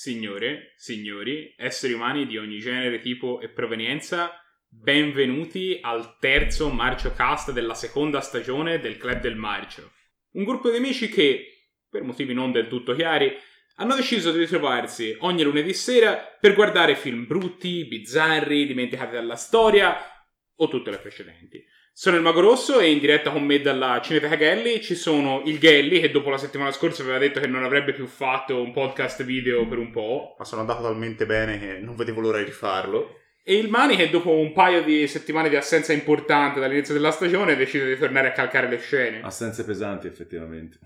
Signore, signori, esseri umani di ogni genere, tipo e provenienza, benvenuti al terzo Marcio Cast della seconda stagione del Club del Marcio. Un gruppo di amici che, per motivi non del tutto chiari, hanno deciso di ritrovarsi ogni lunedì sera per guardare film brutti, bizzarri, dimenticati dalla storia o tutte le precedenti. Sono il Mago Rosso e in diretta con me dalla Cineteca Gelli ci sono il Gelli che dopo la settimana scorsa aveva detto che non avrebbe più fatto un podcast video per un po'. Ma sono andato talmente bene che non vedevo l'ora di rifarlo. E il Mani che dopo un paio di settimane di assenza importante dall'inizio della stagione decide di tornare a calcare le scene. Assenze pesanti effettivamente.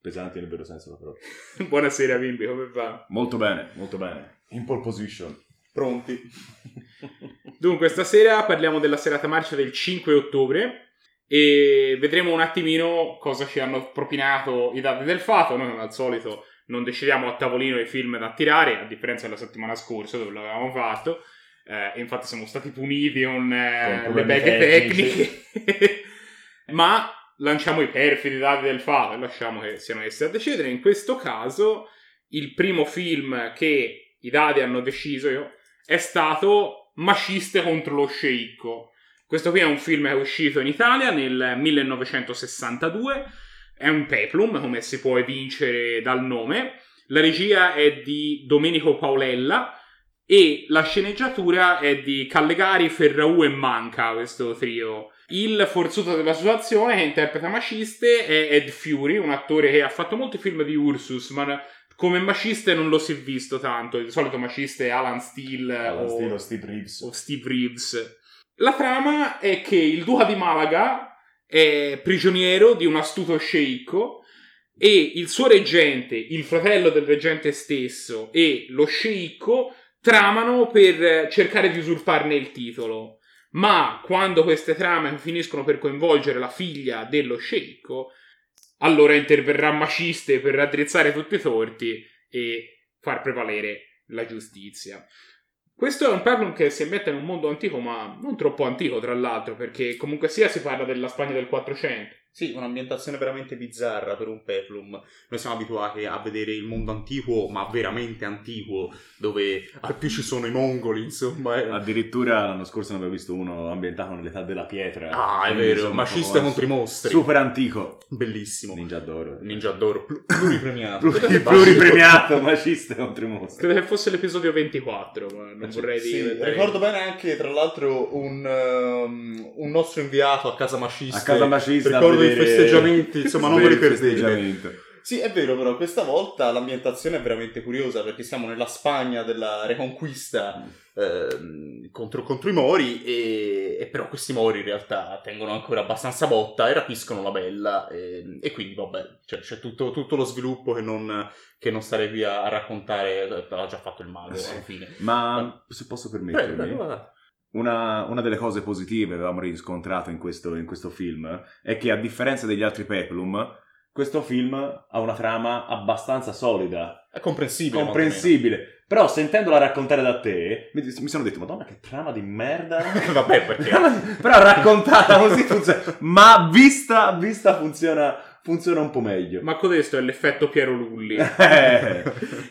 Pesanti nel vero senso della parola. Buonasera Bimbi, come va? Molto bene, molto bene. In pole position. Pronti? Dunque, stasera parliamo della serata marcia del 5 ottobre e vedremo un attimino cosa ci hanno propinato i dati del fato. Noi, come al solito, non decidiamo a tavolino i film da tirare, a differenza della settimana scorsa dove l'avevamo fatto. Eh, infatti siamo stati puniti con, eh, Con le beghe tecniche. Ma lanciamo i perfidi dati del fato e lasciamo che siano essi a decidere. In questo caso, il primo film che i dati hanno deciso è stato Maciste contro lo sceicco. Questo qui è un film che è uscito in Italia nel 1962. È un peplum, come si può evincere dal nome. La regia è di Domenico Paolella e la sceneggiatura è di Callegari, Ferraù e Manca, questo trio. Il forzuto della situazione che interpreta Maciste è Ed Fury, un attore che ha fatto molti film di Ursus, ma come Maciste non lo si è visto tanto. Di solito Maciste è Alan Steele o, stilo Steve Reeves. o Steve Reeves. La trama è che il duca di Malaga è prigioniero di un astuto sceicco e il suo reggente, il fratello del reggente stesso e lo sceicco tramano per cercare di usurparne il titolo. Ma quando queste trame finiscono per coinvolgere la figlia dello sceicco, allora interverrà Maciste per raddrizzare tutti i torti e far prevalere la giustizia. Questo è un peplum che si ammette in un mondo antico, ma non troppo antico, tra l'altro, perché comunque sia si parla della Spagna del 400. Sì, un'ambientazione veramente bizzarra per un peplum. Noi siamo abituati a vedere il mondo antico, ma veramente antico, dove al più ci sono i mongoli, insomma. eh. Addirittura l'anno scorso ne avevo visto uno ambientato nell'età della pietra. Ah, è vero, insomma, Maciste contro i mostri. Super antico. Bellissimo. Ninja d'oro. Ninja d'oro, pl- pluripremiato. Pluri- Pluripremiato, Maciste contro i mostri. Credo che fosse l'episodio 24, ma non vorrei Sì, dire. ricordo bene anche, tra l'altro, un, um, un nostro inviato a casa Maciste. A casa Maciste a Ricordo i festeggiamenti, insomma, non ve li perdete. festeggiamento. Sì, è vero, però questa volta l'ambientazione è veramente curiosa perché siamo nella Spagna della Reconquista ehm, contro, contro i Mori e, e però questi Mori in realtà tengono ancora abbastanza botta e rapiscono la bella e, e quindi vabbè, cioè, c'è tutto, tutto lo sviluppo che non, che non starei qui a, raccontare, l'ha già fatto il mago Sì. alla fine. Ma se posso permettermi, prego, guarda. Una, una delle cose positive che avevamo riscontrato in questo, in questo film è che a differenza degli altri Peplum, questo film ha una trama abbastanza solida, È comprensibile. comprensibile. Però sentendola raccontare da te, mi, mi sono detto, madonna che trama di merda. Vabbè, perché... Però raccontata così funziona, ma vista, vista funziona, funziona un po' meglio. Ma codesto è l'effetto Piero Lulli. Eh,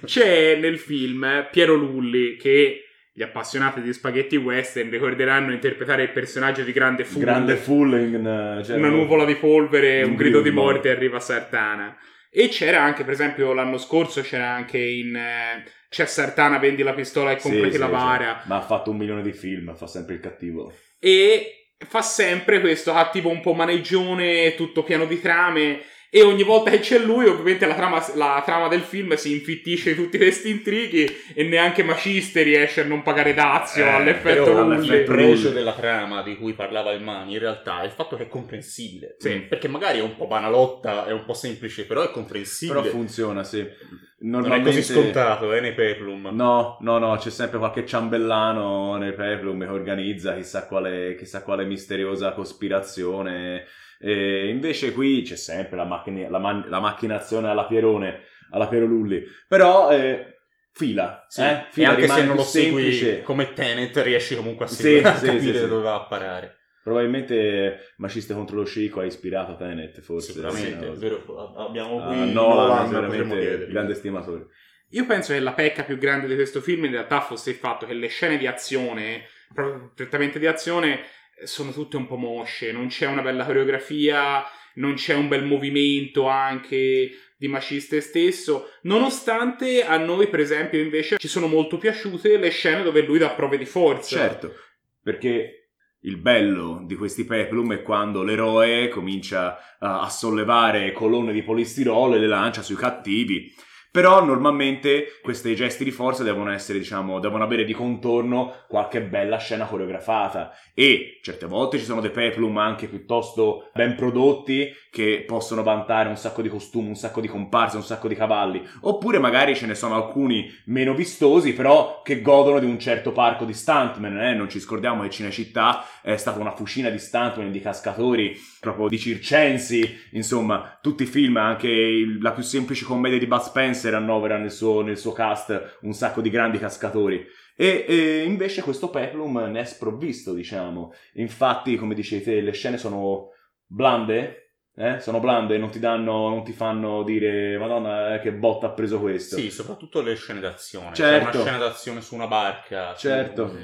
C'è nel film Piero Lulli che gli appassionati di spaghetti western ricorderanno interpretare il personaggio di Grande Full. grande Fulling. Cioè, una nuvola di polvere, un, un grido di morte morte. arriva Sartana. E c'era anche, per esempio, l'anno scorso c'era anche in eh, C'è Sartana, vendi la pistola e Sì, completi sì, la sì. vara. Ma ha fatto un milione di film, fa sempre il cattivo. E fa sempre questo cattivo un po' maneggione, tutto pieno di trame. E ogni volta che c'è lui, ovviamente la trama, la trama del film si infittisce di tutti questi intrighi e neanche Maciste riesce a non pagare dazio Eh, all'effetto Però Lulli. il pregio della trama di cui parlava il Mani in realtà è il fatto che è comprensibile. Sì. Perché magari è un po' banalotta, è un po' semplice, però è comprensibile. Però funziona, sì. non è Normalmente... così scontato, eh, nei Peplum. No, no, no, c'è sempre qualche ciambellano nei Peplum che organizza chissà quale, chissà quale misteriosa cospirazione. E invece qui c'è sempre la, macchina- la man- la macchinazione alla Pierone, alla Piero Lulli. Però eh, fila, Sì, eh? e Fila anche se non lo segui semplice. come Tenet riesci comunque a, Sì, seguire, a sì, capire sì, sì. dove va a parare. Probabilmente Maciste contro lo sceicco ha ispirato Tenet, forse. Sicuramente, sì, no. è vero, abbiamo Ah, qui Nolan, Nolan, potremmo veramente grande stimatore. Io penso che la pecca più grande di questo film in realtà fosse il fatto che le scene di azione, proprio prettamente di azione, sono tutte un po' mosce, non c'è una bella coreografia, non c'è un bel movimento anche di Maciste stesso, nonostante a noi per esempio invece ci sono molto piaciute le scene dove lui dà prove di forza. Certo, perché il bello di questi peplum è quando l'eroe comincia a, sollevare colonne di polistirolo e le lancia sui cattivi. Però normalmente questi gesti di forza devono essere, diciamo, devono avere di contorno qualche bella scena coreografata. E certe volte ci sono dei peplum anche piuttosto ben prodotti che possono vantare un sacco di costumi, un sacco di comparse, un sacco di cavalli. Oppure magari ce ne sono alcuni meno vistosi, però che godono di un certo parco di stuntman. Eh? Non ci scordiamo che Cinecittà è stata una fucina di stuntman, di cascatori, proprio di circensi. Insomma, tutti i film, anche la più semplice commedia di Bud Spencer annovera nel suo, nel suo cast un sacco di grandi cascatori. E, e invece questo peplum ne è sprovvisto, diciamo. Infatti, come dicete, le scene sono blande. Eh? Sono blande, non ti danno, non ti fanno dire Madonna eh, che botta ha preso questo. Sì, soprattutto le scene d'azione. Certo. C'è una scena d'azione su una barca. su- Certo.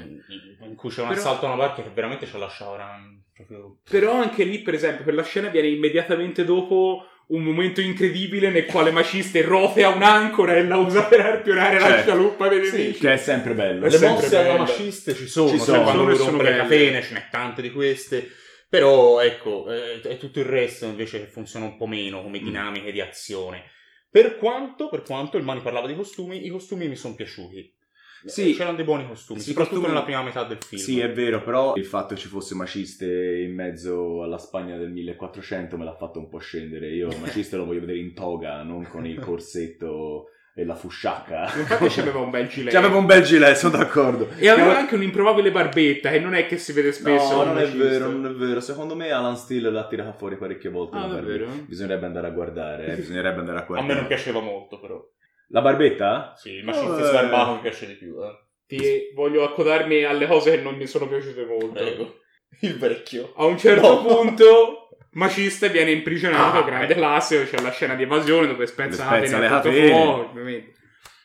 in cui c'è un Però- assalto a una barca che veramente ci ha lasciato proprio... Però anche lì, per esempio, per la scena viene immediatamente dopo un momento incredibile nel quale Maciste rotea un'ancora e la usa per arpionare la Certo. scialuppa per i Sì, nemici. Che è sempre bello. È Le sempre mosse alla maciste ci sono, Ci cioè sono. quando lui rompe le catene, ce n'è tante di queste. Però ecco, eh, è tutto il resto invece che funziona un po' meno come Mm. dinamiche di azione. Per quanto, per quanto il Mani parlava di costumi, i costumi mi sono piaciuti. Sì. C'erano dei buoni costumi, Sì, soprattutto costumi- nella prima metà del film. Sì, è vero, però il fatto che ci fosse Maciste in mezzo alla Spagna del 1400 me l'ha fatto un po' scendere. Io Maciste lo voglio vedere in toga, non con il corsetto e la fusciacca. Infatti c'aveva un bel gilet. C'aveva un bel gilet, sono d'accordo. E aveva anche un'improbabile barbetta, che non è che si vede spesso. No, non è vero, non è vero. Secondo me Alan Steele l'ha tirata fuori parecchie volte. Ah? Bisognerebbe andare a guardare, eh, bisognerebbe andare a A guardare. me non piaceva molto, però. La barbetta? Sì, il maciste Eh. sbarbato mi piace di più. Eh. Ti voglio accodarmi alle cose che non mi sono piaciute molto. Prego. Il vecchio. A un certo No. punto Maciste viene imprigionato, Ah, grande eh. classico, c'è la scena di evasione dove spezza, spezza la le tutto catene. fuoco, ovviamente.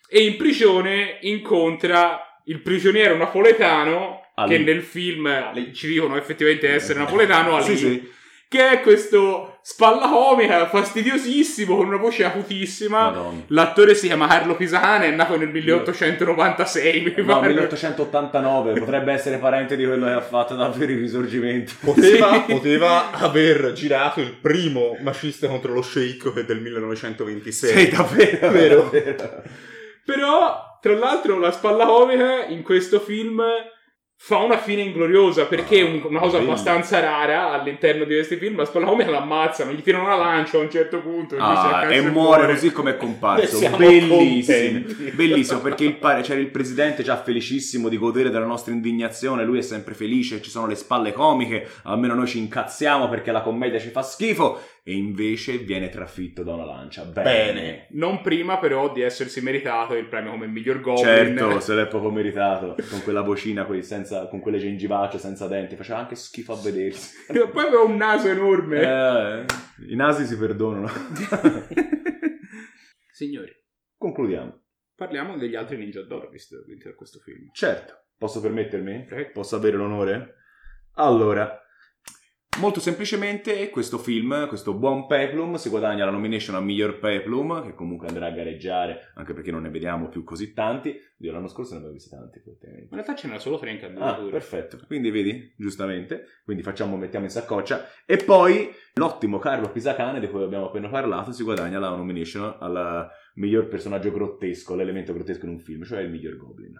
E in prigione incontra il prigioniero napoletano Ali. che nel film Ali. ci dicono effettivamente essere napoletano, Ali, Sì, sì. Che è questo spalla comica fastidiosissimo con una voce acutissima. Madonna. L'attore si chiama Carlo Pisana, è nato nel 1896, mi No, pare. 1889 potrebbe essere parente di quello che ha fatto davvero il risorgimento. Poteva, poteva aver girato il primo maciste contro lo sceicco che è del 1926. Sei davvero Vero. davvero. Però, tra l'altro, la spalla comica in questo film fa una fine ingloriosa perché è un- una cosa abbastanza rara all'interno di questi film. La spalla comica l'ammazzano, gli tirano una lancia a un certo punto. e Ah, e muore così come è comparso. Bellissimo. contenti. Bellissimo perché il pare- c'era il presidente già felicissimo di godere della nostra indignazione. Lui è sempre felice, ci sono le spalle comiche. Almeno noi ci incazziamo perché la commedia ci fa schifo. E invece viene trafitto da una lancia. Bene. Bene. Non prima, però, di essersi meritato il premio come miglior Goblin. Certo, se l'è poco meritato. Con quella vocina, senza- con quelle gengivacce senza denti. Faceva anche schifo a vedersi. E Poi aveva un naso enorme. Eh, I nasi si perdonano. Signori, Concludiamo. parliamo degli altri Ninja d'Oro visto da questo film. Certo, posso permettermi? Posso avere l'onore? Allora, molto semplicemente questo film, questo buon Peplum, si guadagna la nomination a miglior Peplum, che comunque andrà a gareggiare, anche perché non ne vediamo più così tanti. Io l'anno scorso ne avevo visti tanti, effettivamente. In realtà ce n'era solo tre in Ah, candidatura. perfetto. Quindi vedi, giustamente. Quindi facciamo, mettiamo in saccoccia. E poi l'ottimo Carlo Pisacane, di cui abbiamo appena parlato, si guadagna la nomination al miglior personaggio grottesco, l'elemento grottesco in un film, cioè il miglior Goblin.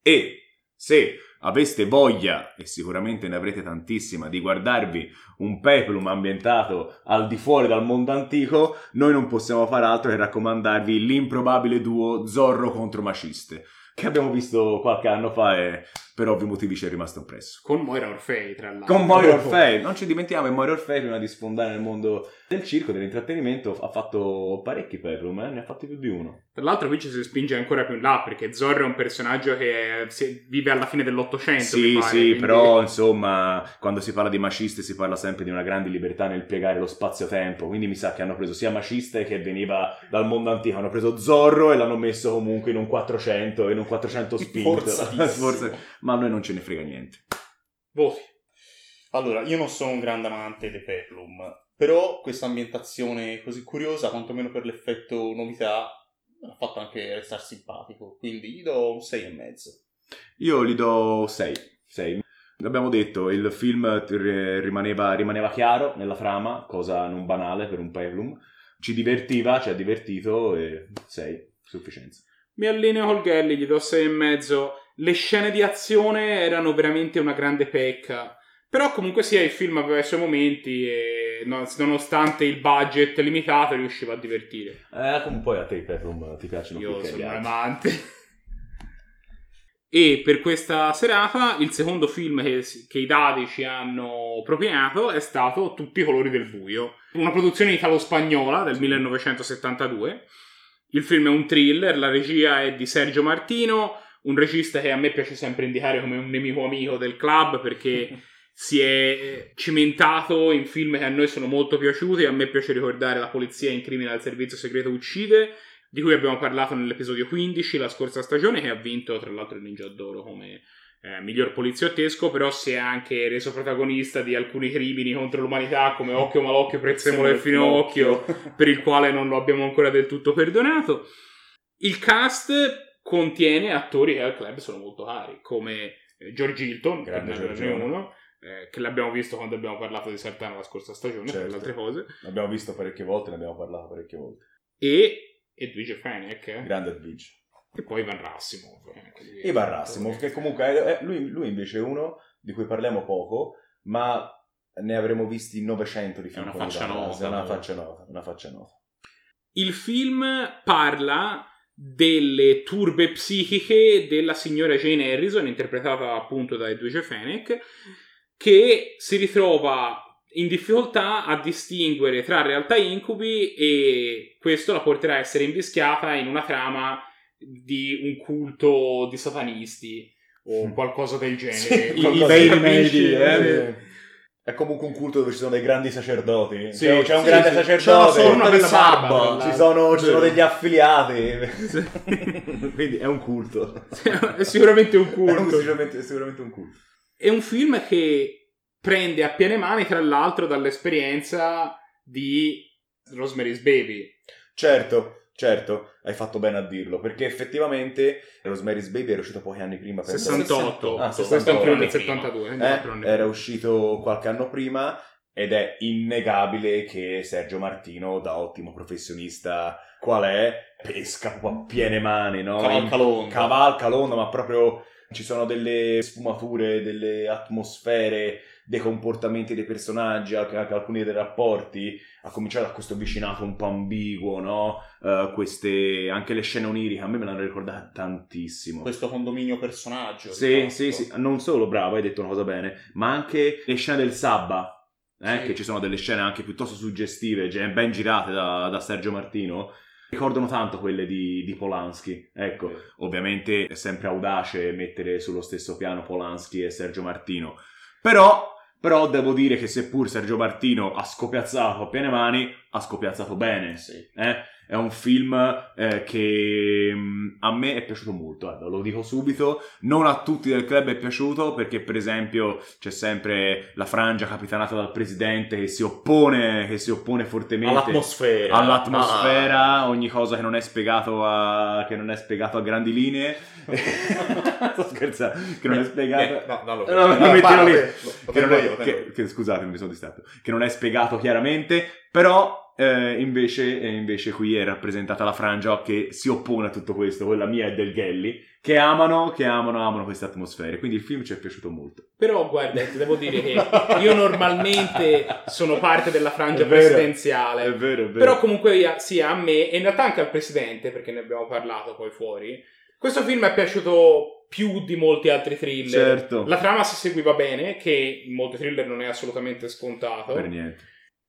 E se aveste voglia, e sicuramente ne avrete tantissima, di guardarvi un peplum ambientato al di fuori dal mondo antico, noi non possiamo far altro che raccomandarvi l'improbabile duo Zorro contro Maciste. che abbiamo visto qualche anno fa e per ovvi motivi ci è rimasto impresso. Con Moira Orfei, tra l'altro. Con Moira Orfei, non ci dimentichiamo che Moira Orfei prima di sfondare nel mondo del circo, dell'intrattenimento, ha fatto parecchi peplum, eh? ne ha fatti più di uno. Tra l'altro qui ci si spinge ancora più in là perché Zorro è un personaggio che vive alla fine dell'Ottocento. Sì, mi pare, sì, quindi- però insomma, quando si parla di maciste si parla sempre di una grande libertà nel piegare lo spazio-tempo, quindi mi sa che hanno preso sia maciste che veniva dal mondo antico, hanno preso Zorro e l'hanno messo comunque in un 400, in un 400 spinto. Forzatissimo. Forse, ma a noi non ce ne frega niente. Voti. Allora, io non sono un grande amante dei Peplum, però questa ambientazione così curiosa, quantomeno per l'effetto novità, mi ha fatto anche restare simpatico, quindi gli do un 6 e mezzo. Io gli do 6. 6. Abbiamo detto, il film rimaneva, rimaneva chiaro nella trama, cosa non banale per un peplum. Ci divertiva, ci ha divertito e 6, sufficienza. Mi allineo col Gelli, gli do 6 e mezzo. Le scene di azione erano veramente una grande pecca. Però comunque sia il film aveva i suoi momenti e no- nonostante il budget limitato riusciva a divertire. Eh, come poi a te i peplum ti piacciono più Io che sono un amante. E per questa serata il secondo film che, che i dadi ci hanno propinato è stato Tutti i colori del buio, una produzione italo-spagnola del 1972. Il film è un thriller, la regia è di Sergio Martino, un regista che a me piace sempre indicare come un nemico amico del club perché si è eh, cimentato in film che a noi sono molto piaciuti. A me piace ricordare La polizia incrimina il servizio segreto uccide, di cui abbiamo parlato nell'episodio 15 la scorsa stagione, che ha vinto tra l'altro il Ninja d'Oro come eh, miglior poliziottesco, però si è anche reso protagonista di alcuni crimini contro l'umanità come Occhio Malocchio, Prezzemolo e Finocchio, per il quale non lo abbiamo ancora del tutto perdonato. Il cast contiene attori che al club sono molto cari, come eh, George Hilton, Grande Giorgione. uno, eh, che l'abbiamo visto quando abbiamo parlato di Sartano la scorsa stagione, tra Certo. le altre cose, L'abbiamo visto parecchie volte, ne abbiamo parlato parecchie volte. e Edwige Fenech, eh, Grande Edwige. e poi Ivan Rassimov. eh, anche lui. E Barrassimo, che comunque è, è- lui, lui invece è uno di cui parliamo poco, ma ne avremo visti 900 di film. una con faccia nota, È una faccia nota, una faccia nota. Il film parla delle turbe psichiche della signora Jane Harrison, interpretata appunto da Edwige Fenech, che si ritrova in difficoltà a distinguere tra realtà e incubi e questo la porterà a essere invischiata in una trama di un culto di satanisti o qualcosa del genere. I, i Qualcosa bei rimedi, eh? È comunque un culto dove ci sono dei grandi sacerdoti. Sì, c'è, c'è un sì, grande sì. sacerdote. C'è una bella barba, Ci sono, ci sono degli affiliati. Quindi è un culto. è sicuramente un È un- culto. sicuramente, è sicuramente un culto. È un film che prende a piene mani, tra l'altro, dall'esperienza di Rosemary's Baby. Certo, certo, hai fatto bene a dirlo, perché effettivamente Rosemary's Baby era uscito pochi anni prima. penso. 68. Ah, Questo è un 68. film del prima. 72. quindi Eh, anni era uscito qualche anno prima ed è innegabile che Sergio Martino, da ottimo professionista qual è, pesca a piene mani, no? Cavalca l'onda. Cavalca l'onda, ma proprio ci sono delle sfumature, delle atmosfere, dei comportamenti dei personaggi, anche anche alcuni dei rapporti, a cominciare da questo vicinato un po' ambiguo, no? Eh, queste, anche le scene oniriche, a me me l'hanno ricordata tantissimo. Questo condominio personaggio. Sì, sì, sì, non solo bravo, hai detto una cosa bene, ma anche le scene del Sabba, eh, Sì. che ci sono delle scene anche piuttosto suggestive, ge- ben girate da, da Sergio Martino, ricordano tanto quelle di, di Polanski. Ecco, ovviamente è sempre audace mettere sullo stesso piano Polanski e Sergio Martino, però, però devo dire che seppur Sergio Martino ha scopiazzato a piene mani, ha scopiazzato bene. Sì. Eh, È un film eh, che mh, a me è piaciuto molto, guarda, lo dico subito. Non a tutti del club è piaciuto perché, per esempio, c'è sempre la frangia capitanata dal presidente che si oppone, che si oppone fortemente All'atmosfera. all'atmosfera, Ah. ogni cosa che non è spiegato a, che non è spiegato a grandi linee. Sto scherzando, che non è spiegato. Eh, no, no, lo- No, no, no, distratto. Che non è spiegato chiaramente, però eh, invece, eh, invece qui è rappresentata la frangia che si oppone a tutto questo, quella mia e del Gelli, che amano, che amano, amano queste atmosfere. Quindi il film ci è piaciuto molto. Però guarda, ti devo dire che io normalmente sono parte della frangia È vero, presidenziale. vero, è vero. Però comunque sia a me, e in realtà anche al presidente, perché ne abbiamo parlato poi fuori, Questo film è piaciuto più di molti altri thriller. Certo. La trama si seguiva bene, che in molti thriller non è assolutamente scontato. Per niente.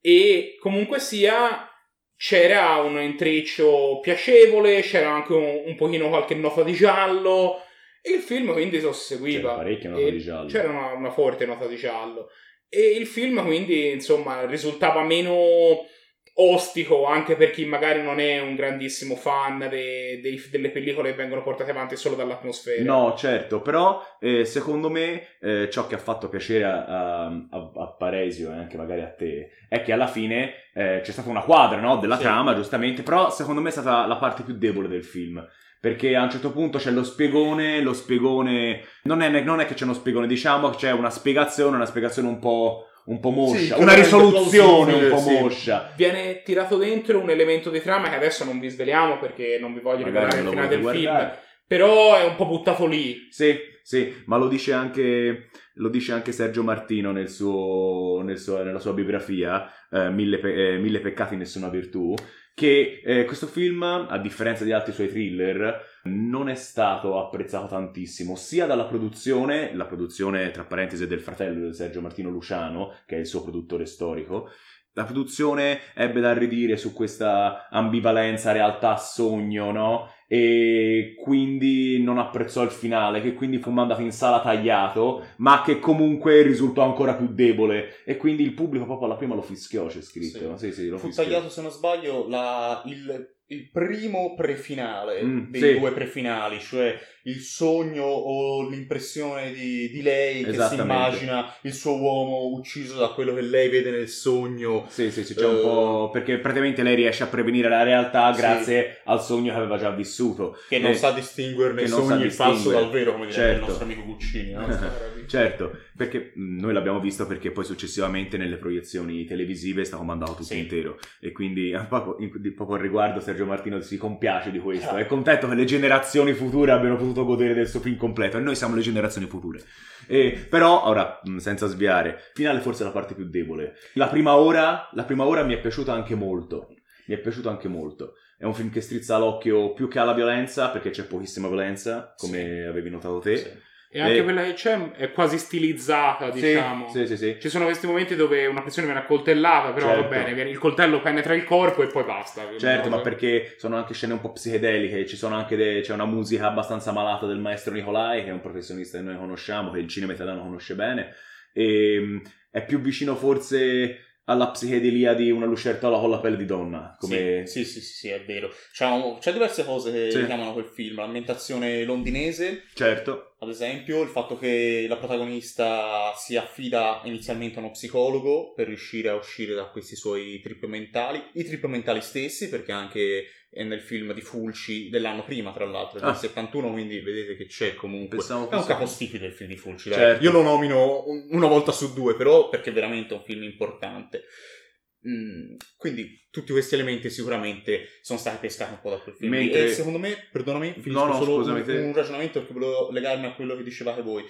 E comunque sia, c'era un intreccio piacevole, c'era anche un, un pochino qualche nota di giallo. E il film quindi si seguiva. C'era parecchia nota di giallo. C'era una, una forte nota di giallo. E il film quindi, insomma, risultava meno ostico anche per chi magari non è un grandissimo fan de- dei- delle pellicole che vengono portate avanti solo dall'atmosfera. No, certo, però eh, secondo me eh, ciò che ha fatto piacere a, a, a- a Paresio e anche magari a te è che alla fine eh, c'è stata una quadra no, della Sì. trama, giustamente, però secondo me è stata la parte più debole del film. Perché a un certo punto c'è lo spiegone, lo spiegone... Non è, non è che c'è uno spiegone, diciamo che c'è una spiegazione, una spiegazione un po', un po' moscia, Sì, una risoluzione un po' sì. moscia. Viene tirato dentro un elemento di trama che adesso non vi sveliamo perché non vi voglio Magari rivelare il finale del volete film. guardare. Però è un po' buttato lì. Sì, sì, ma lo dice anche, lo dice anche Sergio Martino nel suo- nel suo- nella sua biografia, eh, Mille, pe- eh, Mille peccati, nessuna virtù, che eh, questo film, a differenza di altri suoi thriller, non è stato apprezzato tantissimo, sia dalla produzione, la produzione tra parentesi del fratello di Sergio Martino Luciano, che è il suo produttore storico, la produzione ebbe da ridire su questa ambivalenza realtà-sogno, no? E quindi non apprezzò il finale, che quindi fu mandato in sala tagliato, ma che comunque risultò ancora più debole. E quindi il pubblico proprio alla prima lo fischiò, c'è scritto. Sì, sì, lo Fu fischiò. tagliato, se non sbaglio, la- il, il primo prefinale Mm, dei sì. due prefinali, cioè il sogno o l'impressione di, di lei che si immagina il suo uomo ucciso da quello che lei vede nel sogno. Sì, sì, sì, c'è un Eh, po'... perché praticamente lei riesce a prevenire la realtà Sì. grazie al sogno che aveva già vissuto. Che non Eh, sa non sa sogni il falso dal vero, come direbbe Certo. il nostro amico Guccini. no? Certo, perché mh, noi l'abbiamo visto perché poi successivamente nelle proiezioni televisive è stato mandato tutto Sì. intero e quindi di- proprio al riguardo Sergio Martino si compiace di questo, Ah. è contento che le generazioni future abbiano potuto godere del suo film completo e noi siamo le generazioni future. E, però, ora, senza sviare, finale forse è la parte più debole. La prima ora, la prima ora mi è piaciuta anche molto, mi è piaciuto anche molto. È un film che strizza l'occhio più che alla violenza, perché c'è pochissima violenza, come avevi notato te. Sì. E anche Eh. quella che c'è è quasi stilizzata, diciamo. Sì, sì, sì. Ci sono questi momenti dove una persona viene accoltellata, però Certo. va bene, il coltello penetra il corpo e poi basta. Certo, ma perché sono anche scene un po' psichedeliche, ci sono anche de- c'è una musica abbastanza malata del maestro Nicolai, che è un professionista che noi conosciamo, che il cinema italiano conosce bene, e mh, è più vicino forse alla psichedelia di una lucertola con la pelle di donna, come... Sì, sì, sì, sì, sì, è vero. C'è, un- c'è diverse cose che Sì. richiamano quel film. L'ambientazione londinese, Certo, ad esempio, il fatto che la protagonista si affida inizialmente a uno psicologo per riuscire a uscire da questi suoi trip mentali, i trip mentali stessi, perché anche è nel film di Fulci dell'anno prima, tra l'altro, del Ah. 71, quindi vedete che c'è comunque. pensavo È un capostipite il film di Fulci. Certo. Io lo nomino un- una volta su due, però perché è veramente un film importante. Mm, quindi tutti questi elementi sicuramente sono stati pescati un po' da quel film. Mentre- E secondo me, perdonami, finisco No, no, solo scusami, un, un ragionamento perché volevo legarmi a quello che dicevate voi.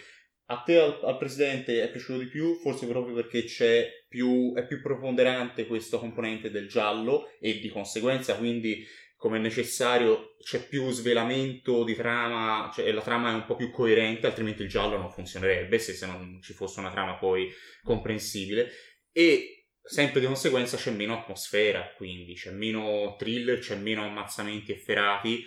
A te, al, al presidente, è piaciuto di più, forse proprio perché c'è più, è più preponderante questo componente del giallo e di conseguenza quindi come necessario c'è più svelamento di trama, cioè la trama è un po' più coerente, altrimenti il giallo non funzionerebbe se, se non ci fosse una trama poi comprensibile. E sempre di conseguenza c'è meno atmosfera, quindi c'è meno thriller, c'è meno ammazzamenti efferati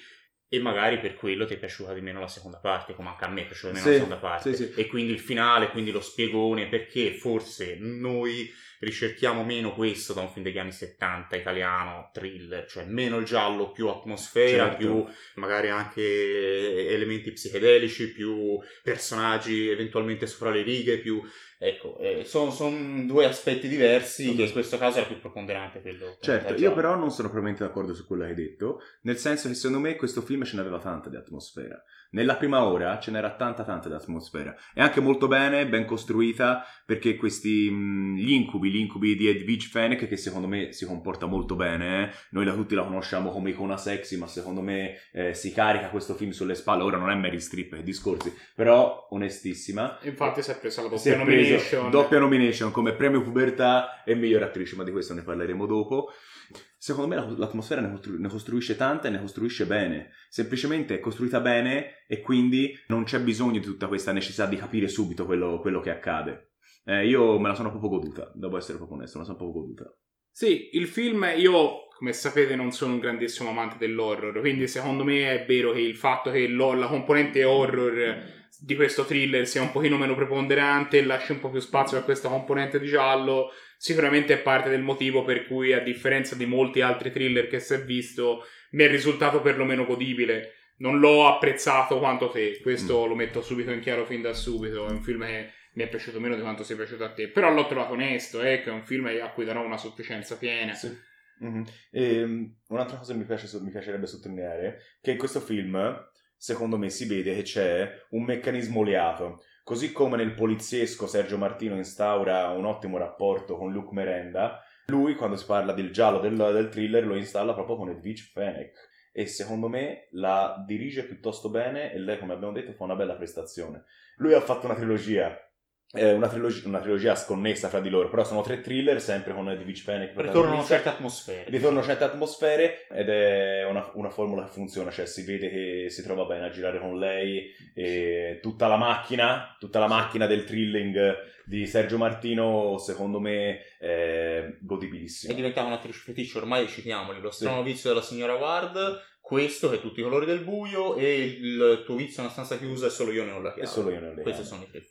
e magari per quello ti è piaciuta di meno la seconda parte, come anche a me è piaciuta di meno Sì, la seconda parte. sì, sì. E quindi il finale, quindi lo spiegone, perché forse noi ricerchiamo meno questo da un film degli anni 70 italiano, thriller, cioè meno il giallo, più atmosfera, Certo. più magari anche elementi psichedelici, più personaggi eventualmente sopra le righe, più... Ecco, eh, sono due aspetti diversi che in questo caso era più preponderante quello. certo, io però non sono propriamente d'accordo su quello che hai detto, nel senso che secondo me questo film ce n'aveva tanta di atmosfera. Nella prima ora ce n'era tanta tanta di atmosfera. È anche molto bene, ben costruita, perché questi mh, gli incubi, gli incubi di Edwige Fennec, che secondo me si comporta molto bene, eh. noi la tutti la conosciamo come icona sexy, ma secondo me eh, si carica questo film sulle spalle. Ora non è Mary Streep, che discorsi, però onestissima. Infatti si è presa la è preso nomination. doppia nomination come premio pubertà e miglior attrice, ma di questo ne parleremo dopo. Secondo me la- l'atmosfera ne, costru- ne costruisce tante e ne costruisce bene. Semplicemente è costruita bene e quindi non c'è bisogno di tutta questa necessità di capire subito quello, quello che accade. Eh, io me la sono proprio goduta, devo essere proprio onesto, me la sono proprio goduta. Sì, il film, io come sapete non sono un grandissimo amante dell'horror, quindi secondo me è vero che il fatto che la componente horror di questo thriller sia un pochino meno preponderante e lasci un po' più spazio a questa componente di giallo, sicuramente è parte del motivo per cui a differenza di molti altri thriller che si è visto, mi è risultato perlomeno godibile. Non l'ho apprezzato quanto te, questo lo metto subito in chiaro fin da subito, è un film che mi è piaciuto meno di quanto sia piaciuto a te, però l'ho trovato onesto, ecco, è un film a cui darò una sufficienza piena. Mhm. Ehm, un'altra cosa che mi, piace, mi piacerebbe sottolineare è che in questo film, secondo me, si vede che c'è un meccanismo oleato. Così come nel poliziesco Sergio Martino instaura un ottimo rapporto con Luke Merenda, lui quando si parla del giallo del, del thriller lo installa proprio con Edwige Fenech. E secondo me la dirige piuttosto bene e lei, come abbiamo detto, fa una bella prestazione. Lui ha fatto una trilogia, eh, una, trilogia una trilogia sconnessa fra di loro, però sono tre thriller sempre con Edwige Fenech Ritornano certe atmosfere. Ritornano certe atmosfere ed è una, una formula che funziona, cioè si vede che si trova bene a girare con lei e tutta la macchina, tutta la macchina del thrilling di Sergio Martino secondo me è E godibilissima. diventava un'attrice feticcio, ormai citiamoli, lo strano vizio della signora Ward, questo che è tutti i colori del buio e il tuo vizio è una stanza chiusa e solo io ne ho la E chiave. solo io non le Questi amo. sono i tre.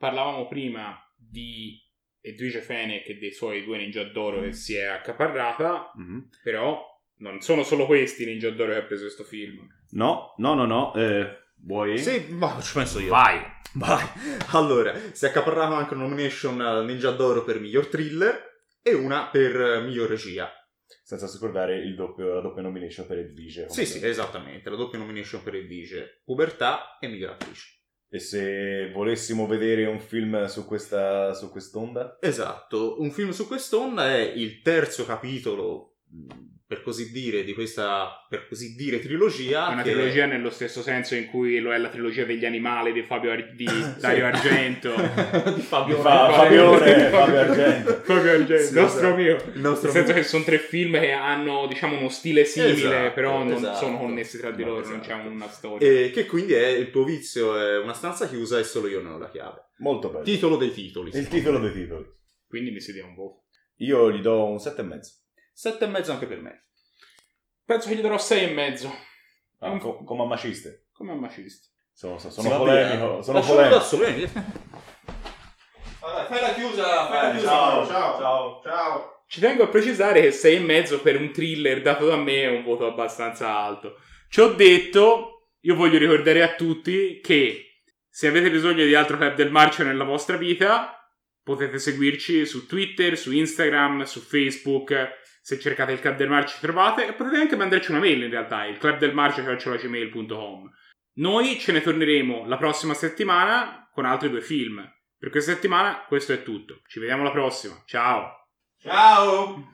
Parlavamo prima di Edwige Fenech e dei suoi due ninja d'oro che si è accaparrata, Mhm. però non sono solo questi i ninja d'oro che ha preso questo film. No, no, no, no, eh, vuoi? Sì, ma ci penso io. Vai! Vai. Allora, si è accaparrato anche una nomination al Ninja d'Oro per miglior thriller e una per miglior regia. Senza scordare il doppio, la doppia nomination per Edwige. Sì, sì, esattamente, la doppia nomination per Edwige, Pubertà e Miglior attrice. E se volessimo vedere un film su, questa, su quest'onda? Esatto, un film su quest'onda è il terzo capitolo, per così dire, di questa, per così dire, trilogia. È una che- trilogia nello stesso senso in cui lo è la trilogia degli animali di, Fabio Ar- di Dario Argento. di Fabio Di Fa- Fabione, Fabio Argento. Fabio Argento, Sì, il nostro esatto. Il nostro Nel senso amico. che sono tre film che hanno, diciamo, uno stile simile, Esatto, però non esatto. sono connessi tra di No, loro, non c'è esatto. una storia. E che quindi è il tuo vizio è una stanza chiusa e solo io ne ho la chiave. Molto bello. Titolo dei titoli. Il titolo dei titoli. Quindi mi si dia un voto. Io gli do un sette e mezzo. Sette e mezzo anche per me. Penso che gli darò sei e mezzo, Ah, Un- co- come a maciste. come a macista. Sono, sono, sono polemico. Sono polemico. Vabbè, fai la chiusa, fai la Eh, chiusa. ciao, ciao, ciao. ciao. Ci tengo a precisare che 6 e mezzo per un thriller dato da me è un voto abbastanza alto. Ci ho detto, io voglio ricordare a tutti che se avete bisogno di altro Club del Marcio nella vostra vita, potete seguirci su Twitter, su Instagram, su Facebook. Se cercate il Club del Marcio ci trovate e potete anche mandarci una mail in realtà, il clubdelmarcio.gmail.com. Noi ce ne torneremo la prossima settimana con altri due film. Per questa settimana questo è tutto. Ci vediamo la prossima. Ciao! Ciao.